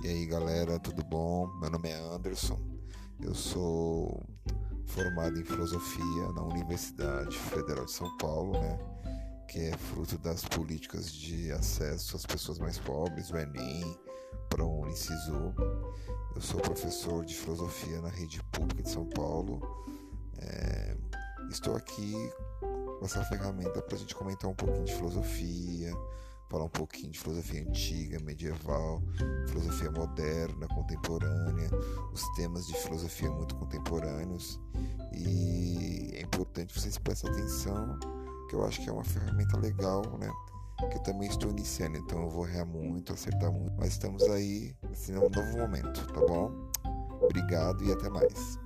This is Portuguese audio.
E aí galera, tudo bom? Meu nome é Anderson, eu sou formado em filosofia na Universidade Federal de São Paulo, né? Que é fruto das políticas de acesso às pessoas mais pobres, o Enem, para o Unicisu. Eu sou professor de filosofia na rede pública de São Paulo. É, estou aqui com essa ferramenta para a gente comentar um pouquinho de filosofia, falar um pouquinho de filosofia antiga, medieval, filosofia moderna, contemporânea, os temas de filosofia muito contemporâneos. E é importante vocês prestem atenção, que eu acho que é uma ferramenta legal, né? Que eu também estou iniciando, então eu vou errar muito, acertar muito, mas estamos aí, assim, num novo momento, tá bom? Obrigado e até mais.